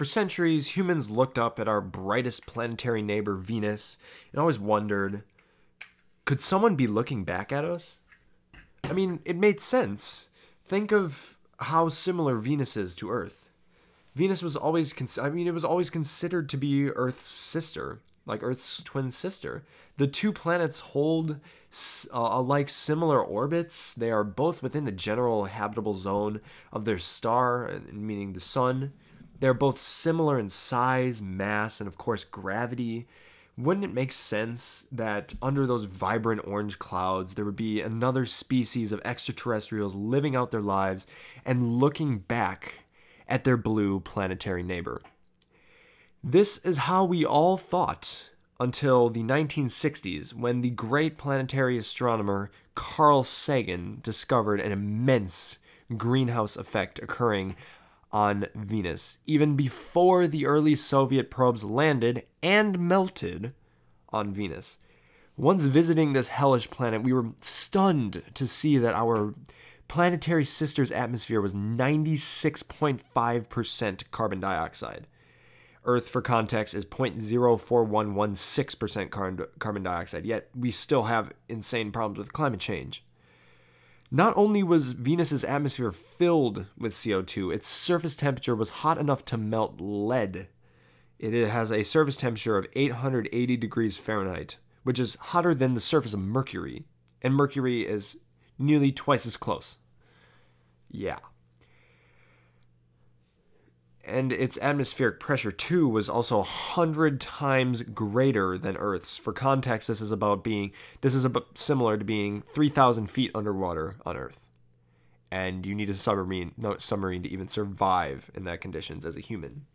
For centuries, humans looked up at our brightest planetary neighbor, Venus, and always wondered could someone be looking back at us? I mean, it made sense. Think of how similar Venus is to Earth. Venus was always, cons- I mean, it was always considered to be Earth's sister, like Earth's twin sister. The two planets hold uh, alike similar orbits. They are both within the general habitable zone of their star, meaning the sun. They're both similar in size, mass, and of course, gravity wouldn't it make sense that under those vibrant orange clouds there would be another species of extraterrestrials living out their lives and looking back at their blue planetary neighbor? This is how we all thought until the 1960s when the great planetary astronomer Carl Sagan discovered an immense greenhouse effect occurring on Venus, even before the early Soviet probes landed and melted on Venus. Once visiting this hellish planet, we were stunned to see that our planetary sister's atmosphere was 96.5% carbon dioxide. Earth, for context, is 0.04116% carbon dioxide, yet we still have insane problems with climate change. Not only was Venus's atmosphere filled with CO2, its surface temperature was hot enough to melt lead. It has a surface temperature of 880 degrees Fahrenheit, which is hotter than the surface of Mercury, and Mercury is nearly twice as close. Yeah and its atmospheric pressure too was also a 100 times greater than earth's. For context this is about being this is about similar to being 3000 feet underwater on earth. And you need a submarine no submarine to even survive in that conditions as a human.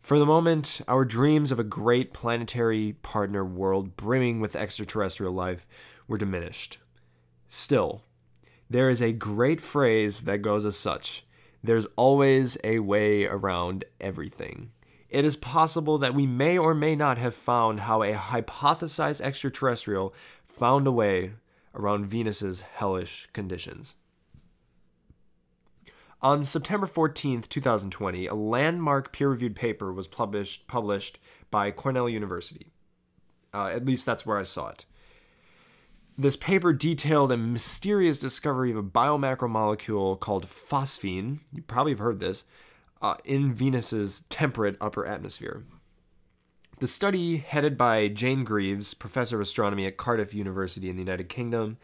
For the moment our dreams of a great planetary partner world brimming with extraterrestrial life were diminished. Still there is a great phrase that goes as such there's always a way around everything. It is possible that we may or may not have found how a hypothesized extraterrestrial found a way around Venus's hellish conditions. On September 14th, 2020, a landmark peer-reviewed paper was published published by Cornell University. Uh, at least that's where I saw it. This paper detailed a mysterious discovery of a biomacromolecule called phosphine. You probably have heard this uh, in Venus's temperate upper atmosphere. The study, headed by Jane Greaves, professor of astronomy at Cardiff University in the United Kingdom,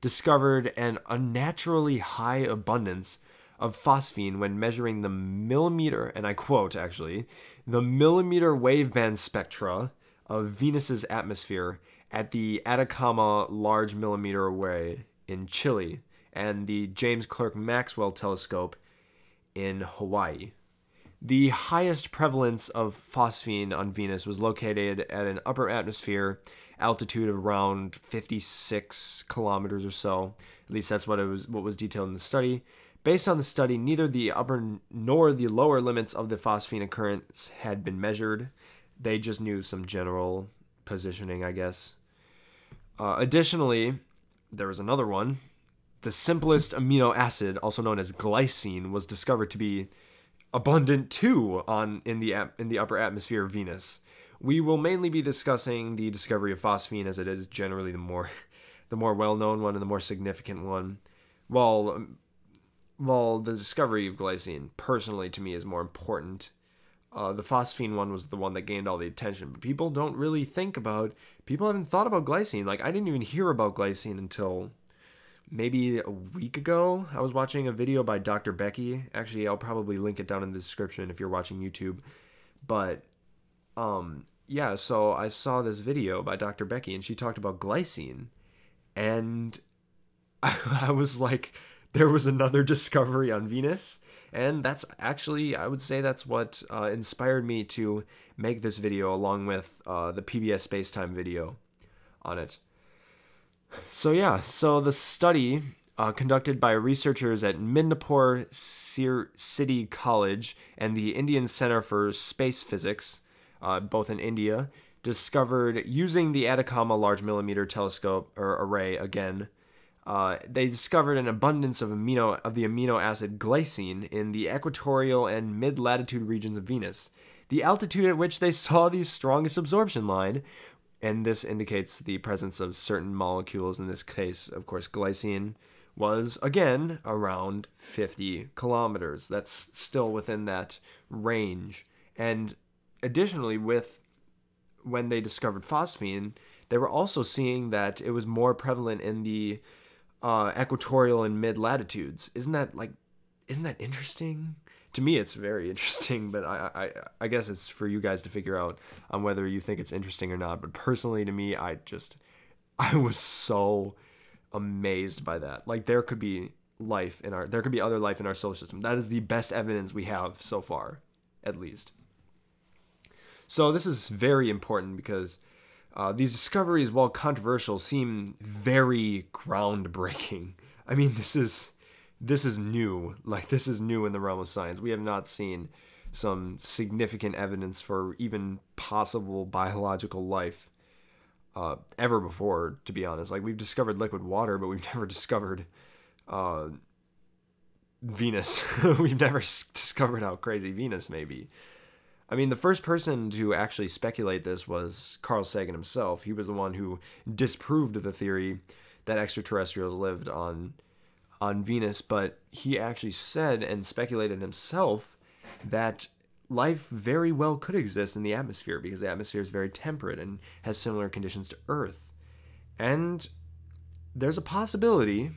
discovered an unnaturally high abundance of phosphine when measuring the millimeter, and I quote actually, the millimeter waveband spectra of Venus's atmosphere at the Atacama Large Millimeter Array in Chile and the James Clerk Maxwell Telescope in Hawaii. The highest prevalence of phosphine on Venus was located at an upper atmosphere altitude of around 56 kilometers or so. At least that's what it was what was detailed in the study. Based on the study, neither the upper nor the lower limits of the phosphine occurrence had been measured. They just knew some general positioning, I guess. Uh, additionally, there was another one. The simplest amino acid, also known as glycine, was discovered to be abundant too on in the in the upper atmosphere of Venus. We will mainly be discussing the discovery of phosphine as it is generally the more the more well-known one and the more significant one. While um, while the discovery of glycine personally to me is more important uh, the phosphine one was the one that gained all the attention, but people don't really think about. People haven't thought about glycine. Like I didn't even hear about glycine until maybe a week ago. I was watching a video by Dr. Becky. Actually, I'll probably link it down in the description if you're watching YouTube. But um, yeah, so I saw this video by Dr. Becky, and she talked about glycine, and I, I was like, there was another discovery on Venus and that's actually, I would say, that's what uh, inspired me to make this video along with uh, the PBS Spacetime video on it. So, yeah, so the study uh, conducted by researchers at Midnapore City College and the Indian Center for Space Physics, uh, both in India, discovered using the Atacama Large Millimeter Telescope or Array again uh, they discovered an abundance of amino of the amino acid glycine in the equatorial and mid latitude regions of Venus. The altitude at which they saw the strongest absorption line, and this indicates the presence of certain molecules. In this case, of course, glycine was again around 50 kilometers. That's still within that range. And additionally, with when they discovered phosphine, they were also seeing that it was more prevalent in the uh, equatorial and mid latitudes. Isn't that like, isn't that interesting? To me, it's very interesting, but I, I, I guess it's for you guys to figure out on whether you think it's interesting or not. But personally, to me, I just, I was so amazed by that. Like there could be life in our, there could be other life in our solar system. That is the best evidence we have so far, at least. So this is very important because uh, these discoveries, while controversial, seem very groundbreaking. I mean, this is this is new. Like this is new in the realm of science. We have not seen some significant evidence for even possible biological life uh, ever before. To be honest, like we've discovered liquid water, but we've never discovered uh, Venus. we've never discovered how crazy Venus may be. I mean, the first person to actually speculate this was Carl Sagan himself. He was the one who disproved the theory that extraterrestrials lived on on Venus, but he actually said and speculated himself that life very well could exist in the atmosphere because the atmosphere is very temperate and has similar conditions to Earth. And there's a possibility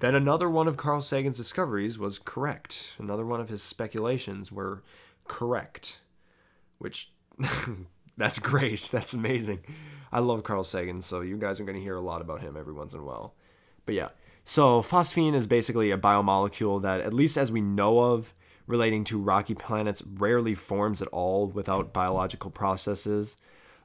that another one of Carl Sagan's discoveries was correct. Another one of his speculations were correct, which that's great. That's amazing. I love Carl Sagan, so you guys are going to hear a lot about him every once in a while. But yeah, so phosphine is basically a biomolecule that, at least as we know of, relating to rocky planets rarely forms at all without biological processes.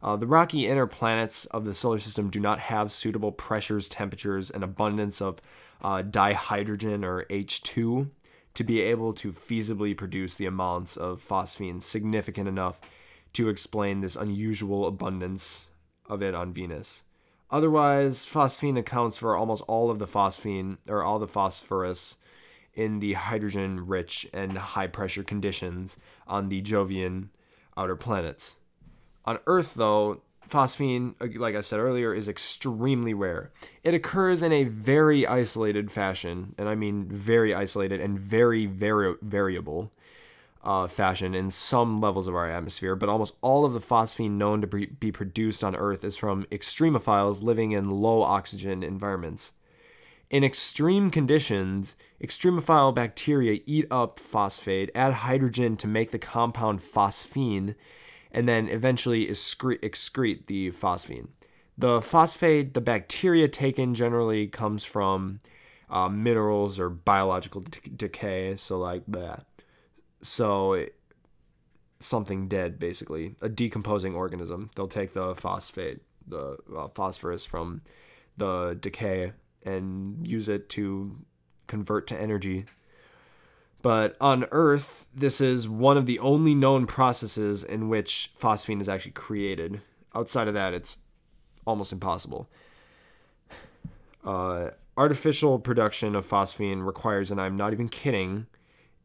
Uh, the rocky inner planets of the solar system do not have suitable pressures, temperatures, and abundance of uh, dihydrogen or H2 to be able to feasibly produce the amounts of phosphine significant enough to explain this unusual abundance of it on Venus. Otherwise, phosphine accounts for almost all of the phosphine or all the phosphorus in the hydrogen rich and high pressure conditions on the Jovian outer planets. On Earth, though, phosphine, like I said earlier, is extremely rare. It occurs in a very isolated fashion, and I mean very isolated and very, very variable uh, fashion in some levels of our atmosphere, but almost all of the phosphine known to be produced on Earth is from extremophiles living in low oxygen environments. In extreme conditions, extremophile bacteria eat up phosphate, add hydrogen to make the compound phosphine, and then eventually excrete, excrete the phosphine. The phosphate the bacteria taken generally comes from uh, minerals or biological de- decay. So, like that. So, it, something dead, basically, a decomposing organism. They'll take the phosphate, the uh, phosphorus from the decay, and use it to convert to energy but on Earth, this is one of the only known processes in which phosphine is actually created. Outside of that, it's almost impossible. Uh, artificial production of phosphine requires, and I'm not even kidding,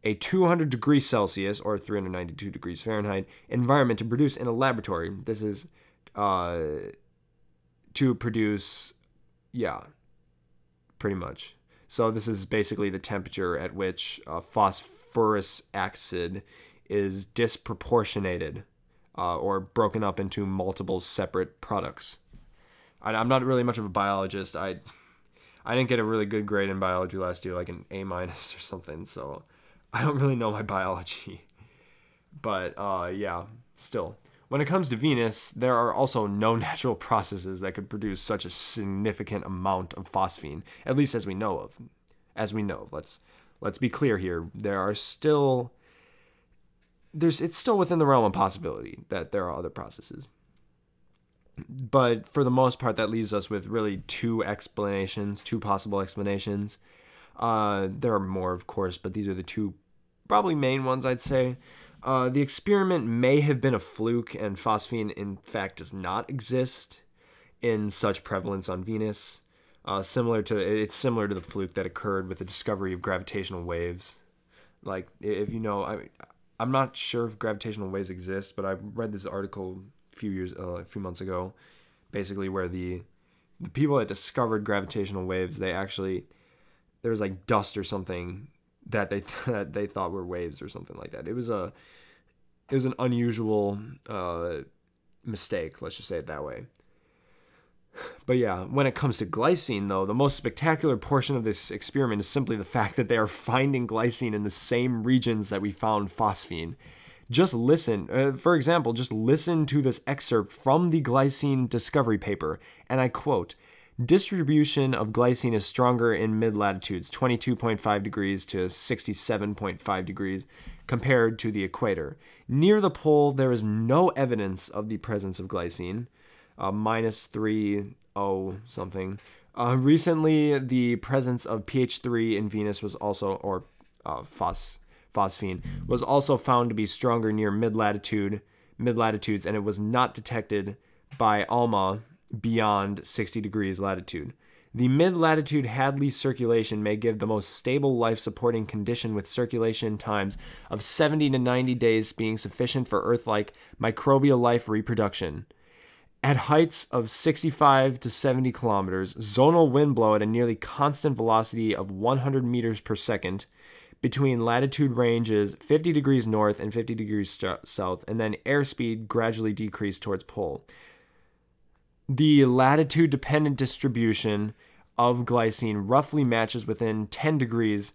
a 200 degrees Celsius or 392 degrees Fahrenheit environment to produce in a laboratory. This is uh, to produce, yeah, pretty much. So this is basically the temperature at which uh, phosphorous acid is disproportionated uh, or broken up into multiple separate products. I, I'm not really much of a biologist. I I didn't get a really good grade in biology last year, like an A minus or something. So I don't really know my biology. But uh, yeah, still. When it comes to Venus, there are also no natural processes that could produce such a significant amount of phosphine, at least as we know of. As we know, let's let's be clear here. There are still there's it's still within the realm of possibility that there are other processes. But for the most part, that leaves us with really two explanations, two possible explanations. Uh, there are more, of course, but these are the two probably main ones I'd say. Uh, the experiment may have been a fluke, and phosphine, in fact, does not exist in such prevalence on Venus. Uh, similar to it's similar to the fluke that occurred with the discovery of gravitational waves. Like if you know, I I'm not sure if gravitational waves exist, but I read this article a few years uh, a few months ago, basically where the the people that discovered gravitational waves they actually there was like dust or something that they that they thought were waves or something like that. It was a it was an unusual uh, mistake. Let's just say it that way. But yeah, when it comes to glycine, though, the most spectacular portion of this experiment is simply the fact that they are finding glycine in the same regions that we found phosphine. Just listen, uh, for example, just listen to this excerpt from the glycine discovery paper, and I quote Distribution of glycine is stronger in mid latitudes, 22.5 degrees to 67.5 degrees, compared to the equator. Near the pole, there is no evidence of the presence of glycine, uh, minus 3 oh something. Uh, recently, the presence of pH3 in Venus was also, or uh, phos, phosphine, was also found to be stronger near mid latitude, mid latitudes, and it was not detected by ALMA beyond 60 degrees latitude. The mid latitude Hadley circulation may give the most stable life supporting condition with circulation times of 70 to 90 days being sufficient for Earth like microbial life reproduction. At heights of 65 to 70 kilometers, zonal wind blow at a nearly constant velocity of 100 meters per second between latitude ranges 50 degrees north and 50 degrees south, and then airspeed gradually decrease towards pole the latitude dependent distribution of glycine roughly matches within 10 degrees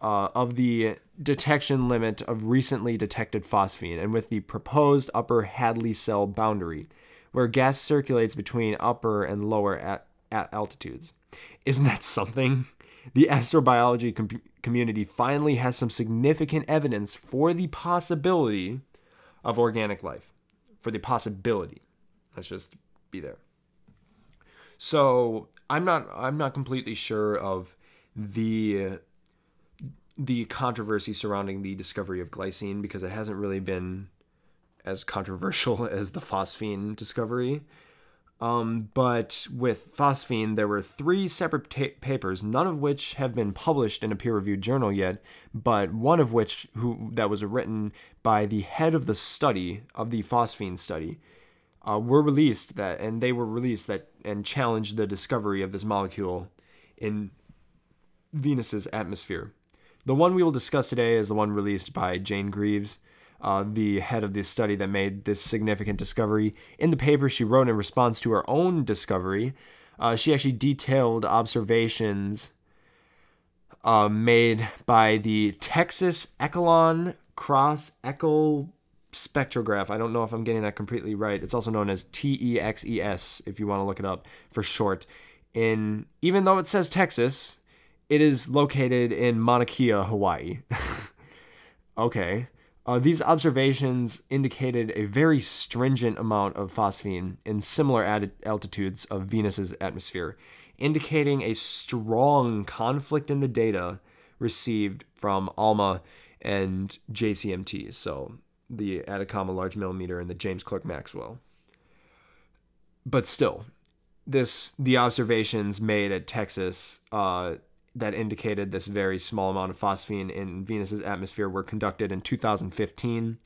uh, of the detection limit of recently detected phosphine and with the proposed upper Hadley cell boundary, where gas circulates between upper and lower at, at altitudes. Isn't that something? The astrobiology com- community finally has some significant evidence for the possibility of organic life. For the possibility. Let's just be there. So I'm not I'm not completely sure of the the controversy surrounding the discovery of glycine because it hasn't really been as controversial as the phosphine discovery. Um, but with phosphine, there were three separate ta- papers, none of which have been published in a peer-reviewed journal yet, but one of which who that was written by the head of the study of the phosphine study, uh, were released that, and they were released that and challenged the discovery of this molecule in Venus's atmosphere. The one we will discuss today is the one released by Jane Greaves, uh, the head of the study that made this significant discovery. In the paper she wrote in response to her own discovery, uh, she actually detailed observations uh, made by the Texas Echelon Cross Echo spectrograph. I don't know if I'm getting that completely right. It's also known as TEXES if you want to look it up for short. In even though it says Texas, it is located in Mauna Kea, Hawaii. okay. Uh, these observations indicated a very stringent amount of phosphine in similar altitudes of Venus's atmosphere, indicating a strong conflict in the data received from ALMA and JCMT. So the Atacama Large Millimeter and the James Clerk Maxwell. But still, this the observations made at Texas uh, that indicated this very small amount of phosphine in Venus's atmosphere were conducted in 2015.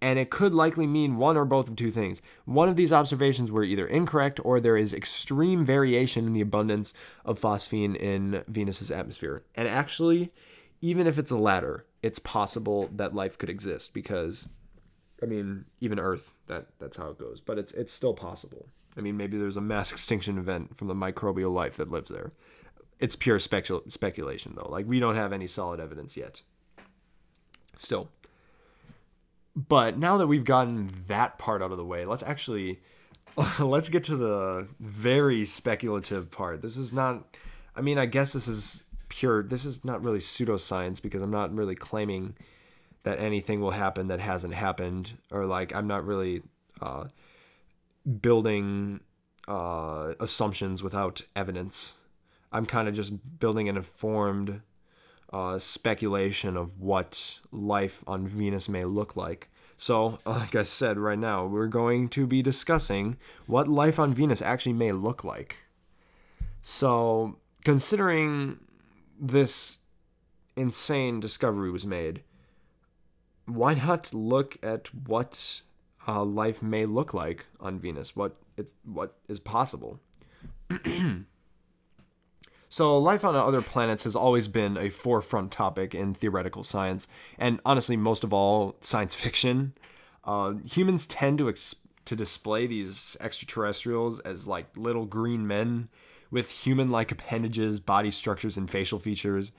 And it could likely mean one or both of two things. One of these observations were either incorrect or there is extreme variation in the abundance of phosphine in Venus's atmosphere. And actually, even if it's the latter, it's possible that life could exist because I mean, even Earth, that that's how it goes. But it's it's still possible. I mean, maybe there's a mass extinction event from the microbial life that lives there. It's pure specul- speculation, though. Like we don't have any solid evidence yet. Still. But now that we've gotten that part out of the way, let's actually let's get to the very speculative part. This is not. I mean, I guess this is pure. This is not really pseudoscience because I'm not really claiming that anything will happen that hasn't happened or like i'm not really uh, building uh, assumptions without evidence. I'm kind of just building an informed uh, speculation of what life on venus may look like. So like i said right now we're going to be discussing what life on venus actually may look like. So, considering this insane discovery was made, why not look at what uh, life may look like on Venus? What it, what is possible? so, life on other planets has always been a forefront topic in theoretical science, and honestly, most of all, science fiction. Uh, humans tend to ex- to display these extraterrestrials as like little green men with human-like appendages, body structures, and facial features.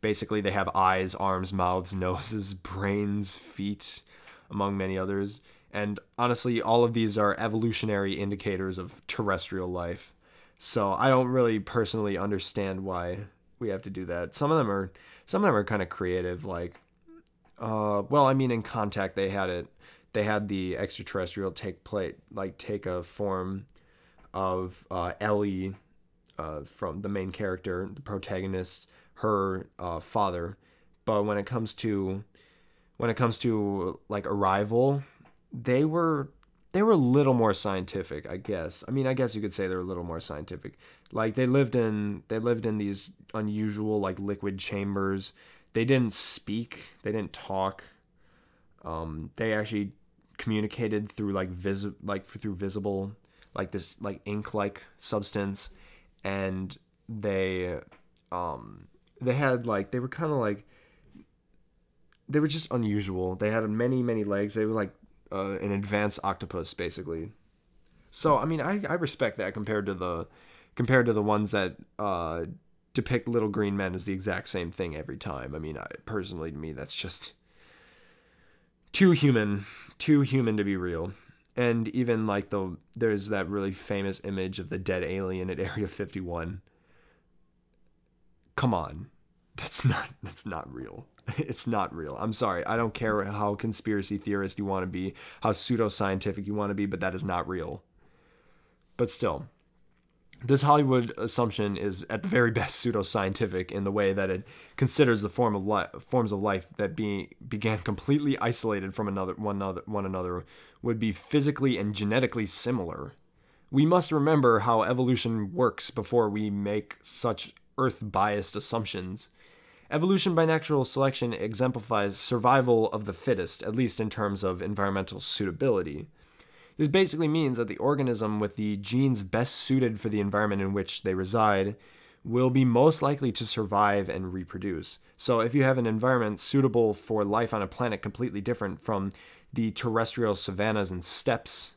Basically, they have eyes, arms, mouths, noses, brains, feet, among many others. And honestly, all of these are evolutionary indicators of terrestrial life. So I don't really personally understand why we have to do that. Some of them are some of them are kind of creative like uh well, I mean in contact they had it they had the extraterrestrial take plate like take a form of uh, Ellie uh, from the main character, the protagonist, her uh, father. But when it comes to when it comes to like arrival, they were they were a little more scientific, I guess. I mean, I guess you could say they're a little more scientific. Like they lived in they lived in these unusual like liquid chambers. They didn't speak, they didn't talk. Um, they actually communicated through like vis like through visible like this like ink like substance and they um they had like they were kind of like they were just unusual they had many many legs they were like uh, an advanced octopus basically so i mean I, I respect that compared to the compared to the ones that uh depict little green men as the exact same thing every time i mean I, personally to me that's just too human, too human to be real. And even like the there's that really famous image of the dead alien at Area 51. Come on. That's not that's not real. It's not real. I'm sorry. I don't care how conspiracy theorist you want to be, how pseudoscientific you want to be, but that is not real. But still, this Hollywood assumption is at the very best pseudoscientific in the way that it considers the form of li- forms of life that be, began completely isolated from another one, another one another would be physically and genetically similar. We must remember how evolution works before we make such earth biased assumptions. Evolution by natural selection exemplifies survival of the fittest, at least in terms of environmental suitability. This basically means that the organism with the genes best suited for the environment in which they reside will be most likely to survive and reproduce. So, if you have an environment suitable for life on a planet completely different from the terrestrial savannas and steppes,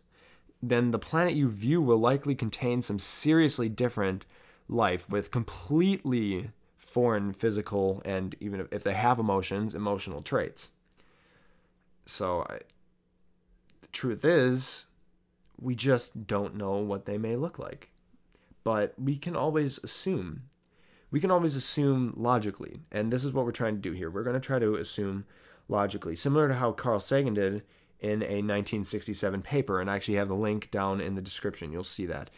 then the planet you view will likely contain some seriously different life with completely foreign physical and even if they have emotions, emotional traits. So, I, the truth is, we just don't know what they may look like. But we can always assume. We can always assume logically. And this is what we're trying to do here. We're going to try to assume logically, similar to how Carl Sagan did in a 1967 paper. And I actually have the link down in the description. You'll see that.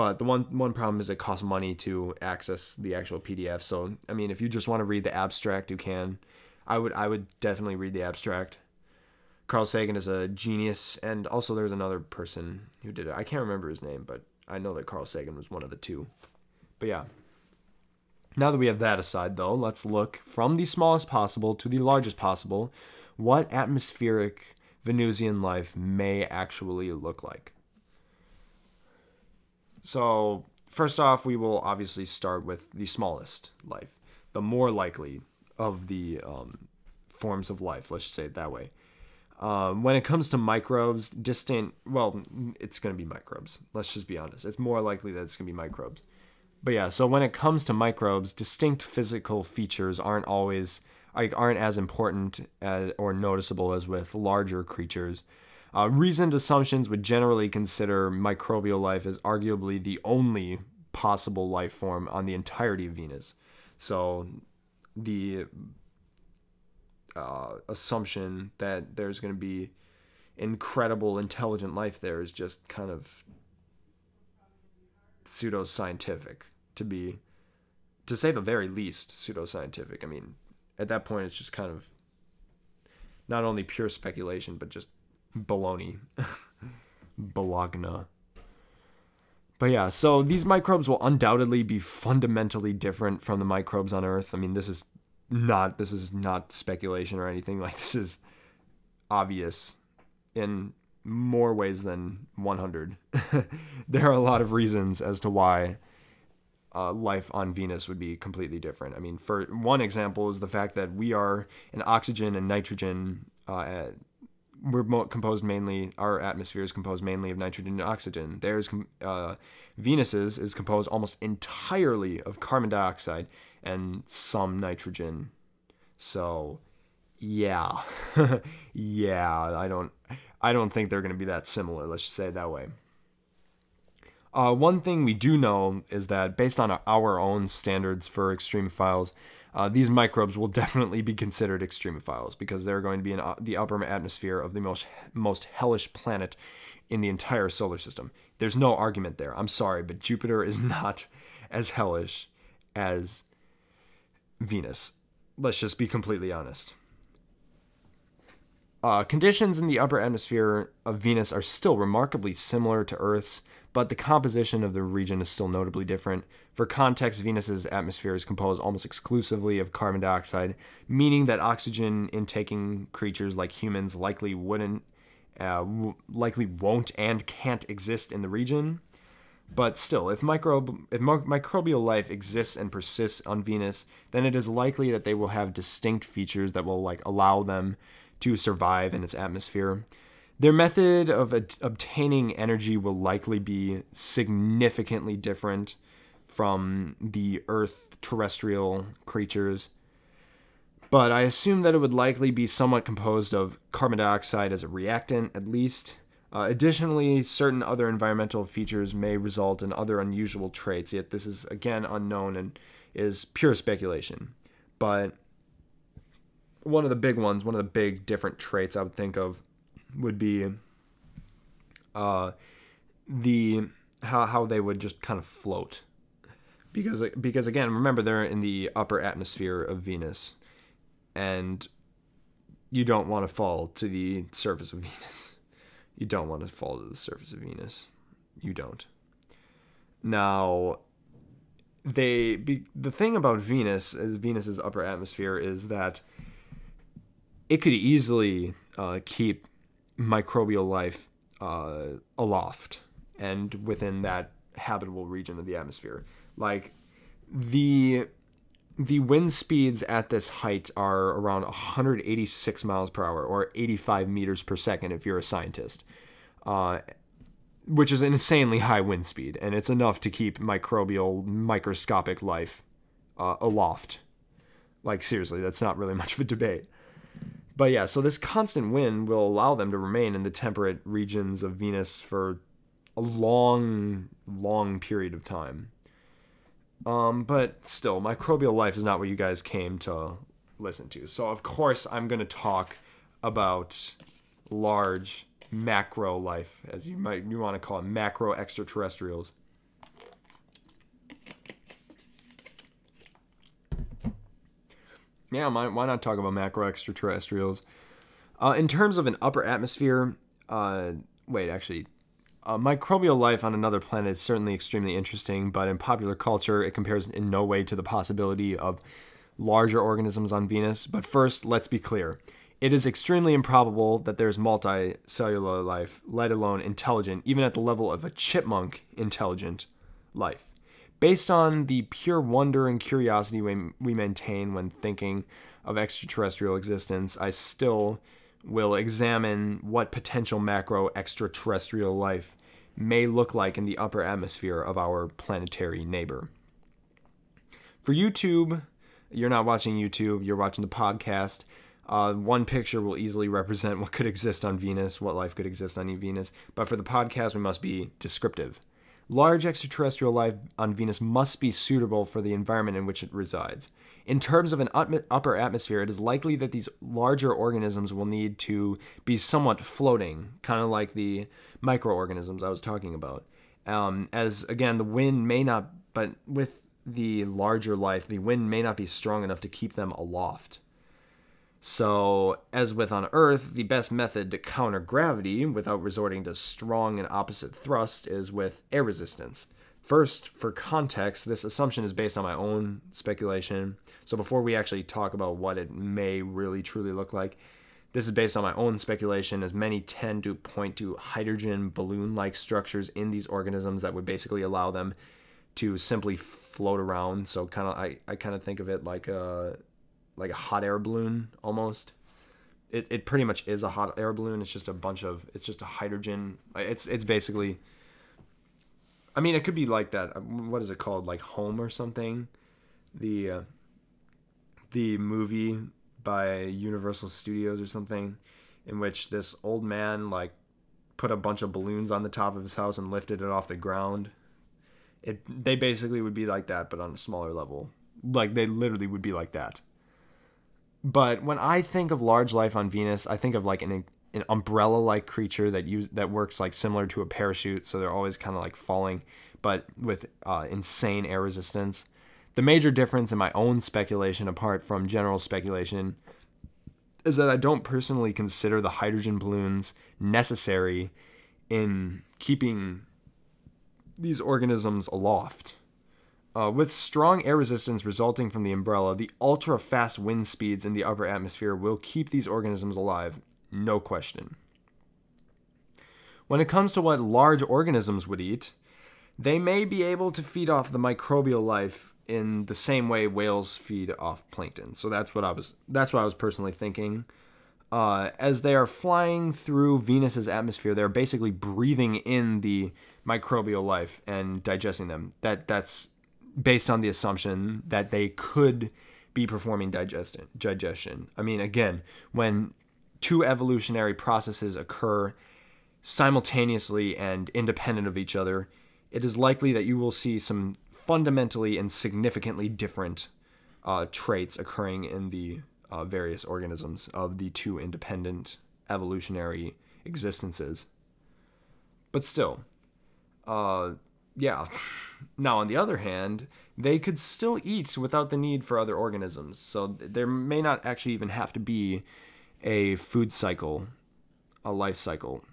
But the one one problem is it costs money to access the actual PDF. So I mean, if you just want to read the abstract, you can. I would I would definitely read the abstract. Carl Sagan is a genius, and also there's another person who did it. I can't remember his name, but I know that Carl Sagan was one of the two. But yeah. Now that we have that aside, though, let's look from the smallest possible to the largest possible what atmospheric Venusian life may actually look like. So, first off, we will obviously start with the smallest life, the more likely of the um, forms of life, let's just say it that way. Um, when it comes to microbes, distant, well, it's going to be microbes. Let's just be honest. It's more likely that it's going to be microbes. But yeah, so when it comes to microbes, distinct physical features aren't always like aren't as important as, or noticeable as with larger creatures. Uh, reasoned assumptions would generally consider microbial life as arguably the only possible life form on the entirety of Venus. So the uh, assumption that there's going to be incredible intelligent life there is just kind of pseudoscientific to be to say the very least pseudoscientific i mean at that point it's just kind of not only pure speculation but just baloney bologna But yeah, so these microbes will undoubtedly be fundamentally different from the microbes on Earth. I mean, this is not this is not speculation or anything. Like this is obvious in more ways than 100. there are a lot of reasons as to why uh, life on Venus would be completely different. I mean, for one example is the fact that we are an oxygen and nitrogen. Uh, we're composed mainly. Our atmosphere is composed mainly of nitrogen and oxygen. There's uh, Venus's is composed almost entirely of carbon dioxide and some nitrogen. So, yeah, yeah. I don't. I don't think they're going to be that similar. Let's just say it that way. Uh, one thing we do know is that based on our own standards for extremophiles, uh, these microbes will definitely be considered extremophiles because they're going to be in uh, the upper atmosphere of the most most hellish planet in the entire solar system. There's no argument there. I'm sorry, but Jupiter is not as hellish as Venus. Let's just be completely honest. Uh, conditions in the upper atmosphere of Venus are still remarkably similar to Earth's, but the composition of the region is still notably different. For context, Venus's atmosphere is composed almost exclusively of carbon dioxide, meaning that oxygen intaking creatures like humans likely wouldn't, uh, w- likely won't and can't exist in the region. But still, if, if microbial life exists and persists on Venus, then it is likely that they will have distinct features that will like allow them to survive in its atmosphere. Their method of obtaining energy will likely be significantly different from the Earth terrestrial creatures, but I assume that it would likely be somewhat composed of carbon dioxide as a reactant, at least. Uh, additionally, certain other environmental features may result in other unusual traits, yet this is again unknown and is pure speculation. But one of the big ones, one of the big different traits I would think of would be uh, the how how they would just kind of float because because again remember they're in the upper atmosphere of Venus and you don't want to fall to the surface of Venus. You don't want to fall to the surface of Venus. You don't. Now they be, the thing about Venus is Venus's upper atmosphere is that it could easily uh, keep microbial life uh, aloft and within that habitable region of the atmosphere. Like the the wind speeds at this height are around 186 miles per hour or 85 meters per second if you're a scientist, uh, which is an insanely high wind speed, and it's enough to keep microbial microscopic life uh, aloft. Like seriously, that's not really much of a debate. But yeah, so this constant wind will allow them to remain in the temperate regions of Venus for a long, long period of time. Um, but still, microbial life is not what you guys came to listen to. So of course I'm going to talk about large macro life, as you might you want to call it, macro extraterrestrials. Yeah, why, not talk about macro extraterrestrials? Uh, in terms of an upper atmosphere, uh, wait, actually, uh, microbial life on another planet is certainly extremely interesting, but in popular culture, it compares in no way to the possibility of larger organisms on Venus. But first, let's be clear. It is extremely improbable that there's multicellular life, let alone intelligent, even at the level of a chipmunk intelligent life based on the pure wonder and curiosity we, we maintain when thinking of extraterrestrial existence, I still will examine what potential macro extraterrestrial life may look like in the upper atmosphere of our planetary neighbor. For YouTube, you're not watching YouTube, you're watching the podcast. Uh, one picture will easily represent what could exist on Venus, what life could exist on Venus. But for the podcast, we must be descriptive. Large extraterrestrial life on Venus must be suitable for the environment in which it resides. In terms of an upper atmosphere, it is likely that these larger organisms will need to be somewhat floating, kind of like the microorganisms I was talking about. Um, as again, the wind may not, but with the larger life, the wind may not be strong enough to keep them aloft. So, as with on Earth, the best method to counter gravity without resorting to strong and opposite thrust is with air resistance. First, for context, this assumption is based on my own speculation. So, before we actually talk about what it may really truly look like, this is based on my own speculation, as many tend to point to hydrogen balloon like structures in these organisms that would basically allow them to simply float around. So, kind of, I, I kind of think of it like a like a hot air balloon almost. It, it pretty much is a hot air balloon. It's just a bunch of it's just a hydrogen. It's it's basically. I mean, it could be like that. What is it called? Like Home or something. The uh, the movie by Universal Studios or something, in which this old man like put a bunch of balloons on the top of his house and lifted it off the ground. It they basically would be like that, but on a smaller level. Like they literally would be like that. But when I think of large life on Venus, I think of like an an umbrella like creature that use that works like similar to a parachute, so they're always kind of like falling, but with uh, insane air resistance. The major difference in my own speculation, apart from general speculation, is that I don't personally consider the hydrogen balloons necessary in keeping these organisms aloft. Uh, with strong air resistance resulting from the umbrella, the ultra fast wind speeds in the upper atmosphere will keep these organisms alive, no question. When it comes to what large organisms would eat, they may be able to feed off the microbial life in the same way whales feed off plankton. So that's what I was that's what I was personally thinking. Uh, as they are flying through Venus's atmosphere, they're basically breathing in the microbial life and digesting them. That that's based on the assumption that they could be performing digestion. Digestion. I mean, again, when two evolutionary processes occur simultaneously and independent of each other, it is likely that you will see some fundamentally and significantly different uh, traits occurring in the uh, various organisms of the two independent evolutionary existences. But still, uh, yeah. Now, on the other hand, they could still eat without the need for other organisms. So there may not actually even have to be a food cycle, a life cycle.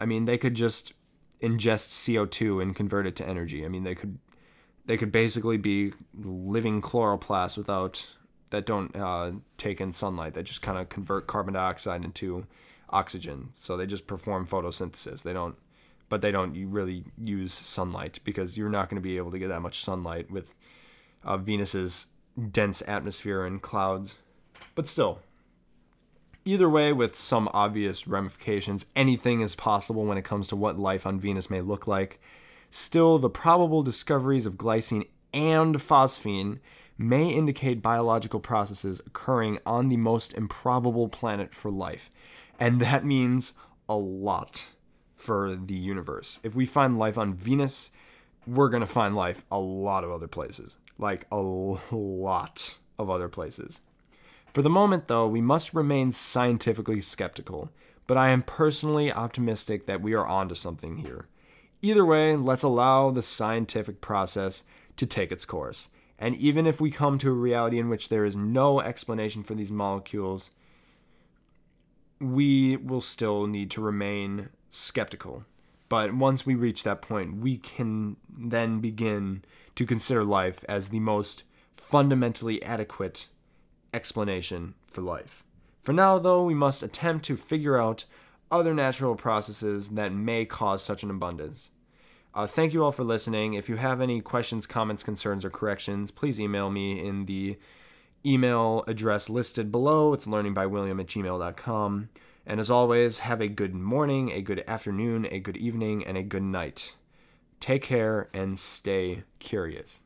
I mean, they could just ingest CO2 and convert it to energy. I mean, they could they could basically be living chloroplasts without that don't uh, take in sunlight that just kind of convert carbon dioxide into oxygen. So they just perform photosynthesis. They don't but they don't really use sunlight because you're not going to be able to get that much sunlight with uh, Venus's dense atmosphere and clouds. But still, either way, with some obvious ramifications, anything is possible when it comes to what life on Venus may look like. Still, the probable discoveries of glycine and phosphine may indicate biological processes occurring on the most improbable planet for life. And that means a lot for the universe. If we find life on Venus, we're going to find life a lot of other places. Like a lot of other places. For the moment, though, we must remain scientifically skeptical, but I am personally optimistic that we are onto something here. Either way, let's allow the scientific process to take its course. And even if we come to a reality in which there is no explanation for these molecules, we will still need to remain skeptical. But once we reach that point, we can then begin to consider life as the most fundamentally adequate explanation for life. For now, though, we must attempt to figure out other natural processes that may cause such an abundance. Uh, thank you all for listening. If you have any questions, comments, concerns, or corrections, please email me in the email address listed below. It's learningbywilliam at gmail.com. And as always, have a good morning, a good afternoon, a good evening, and a good night. Take care and stay curious.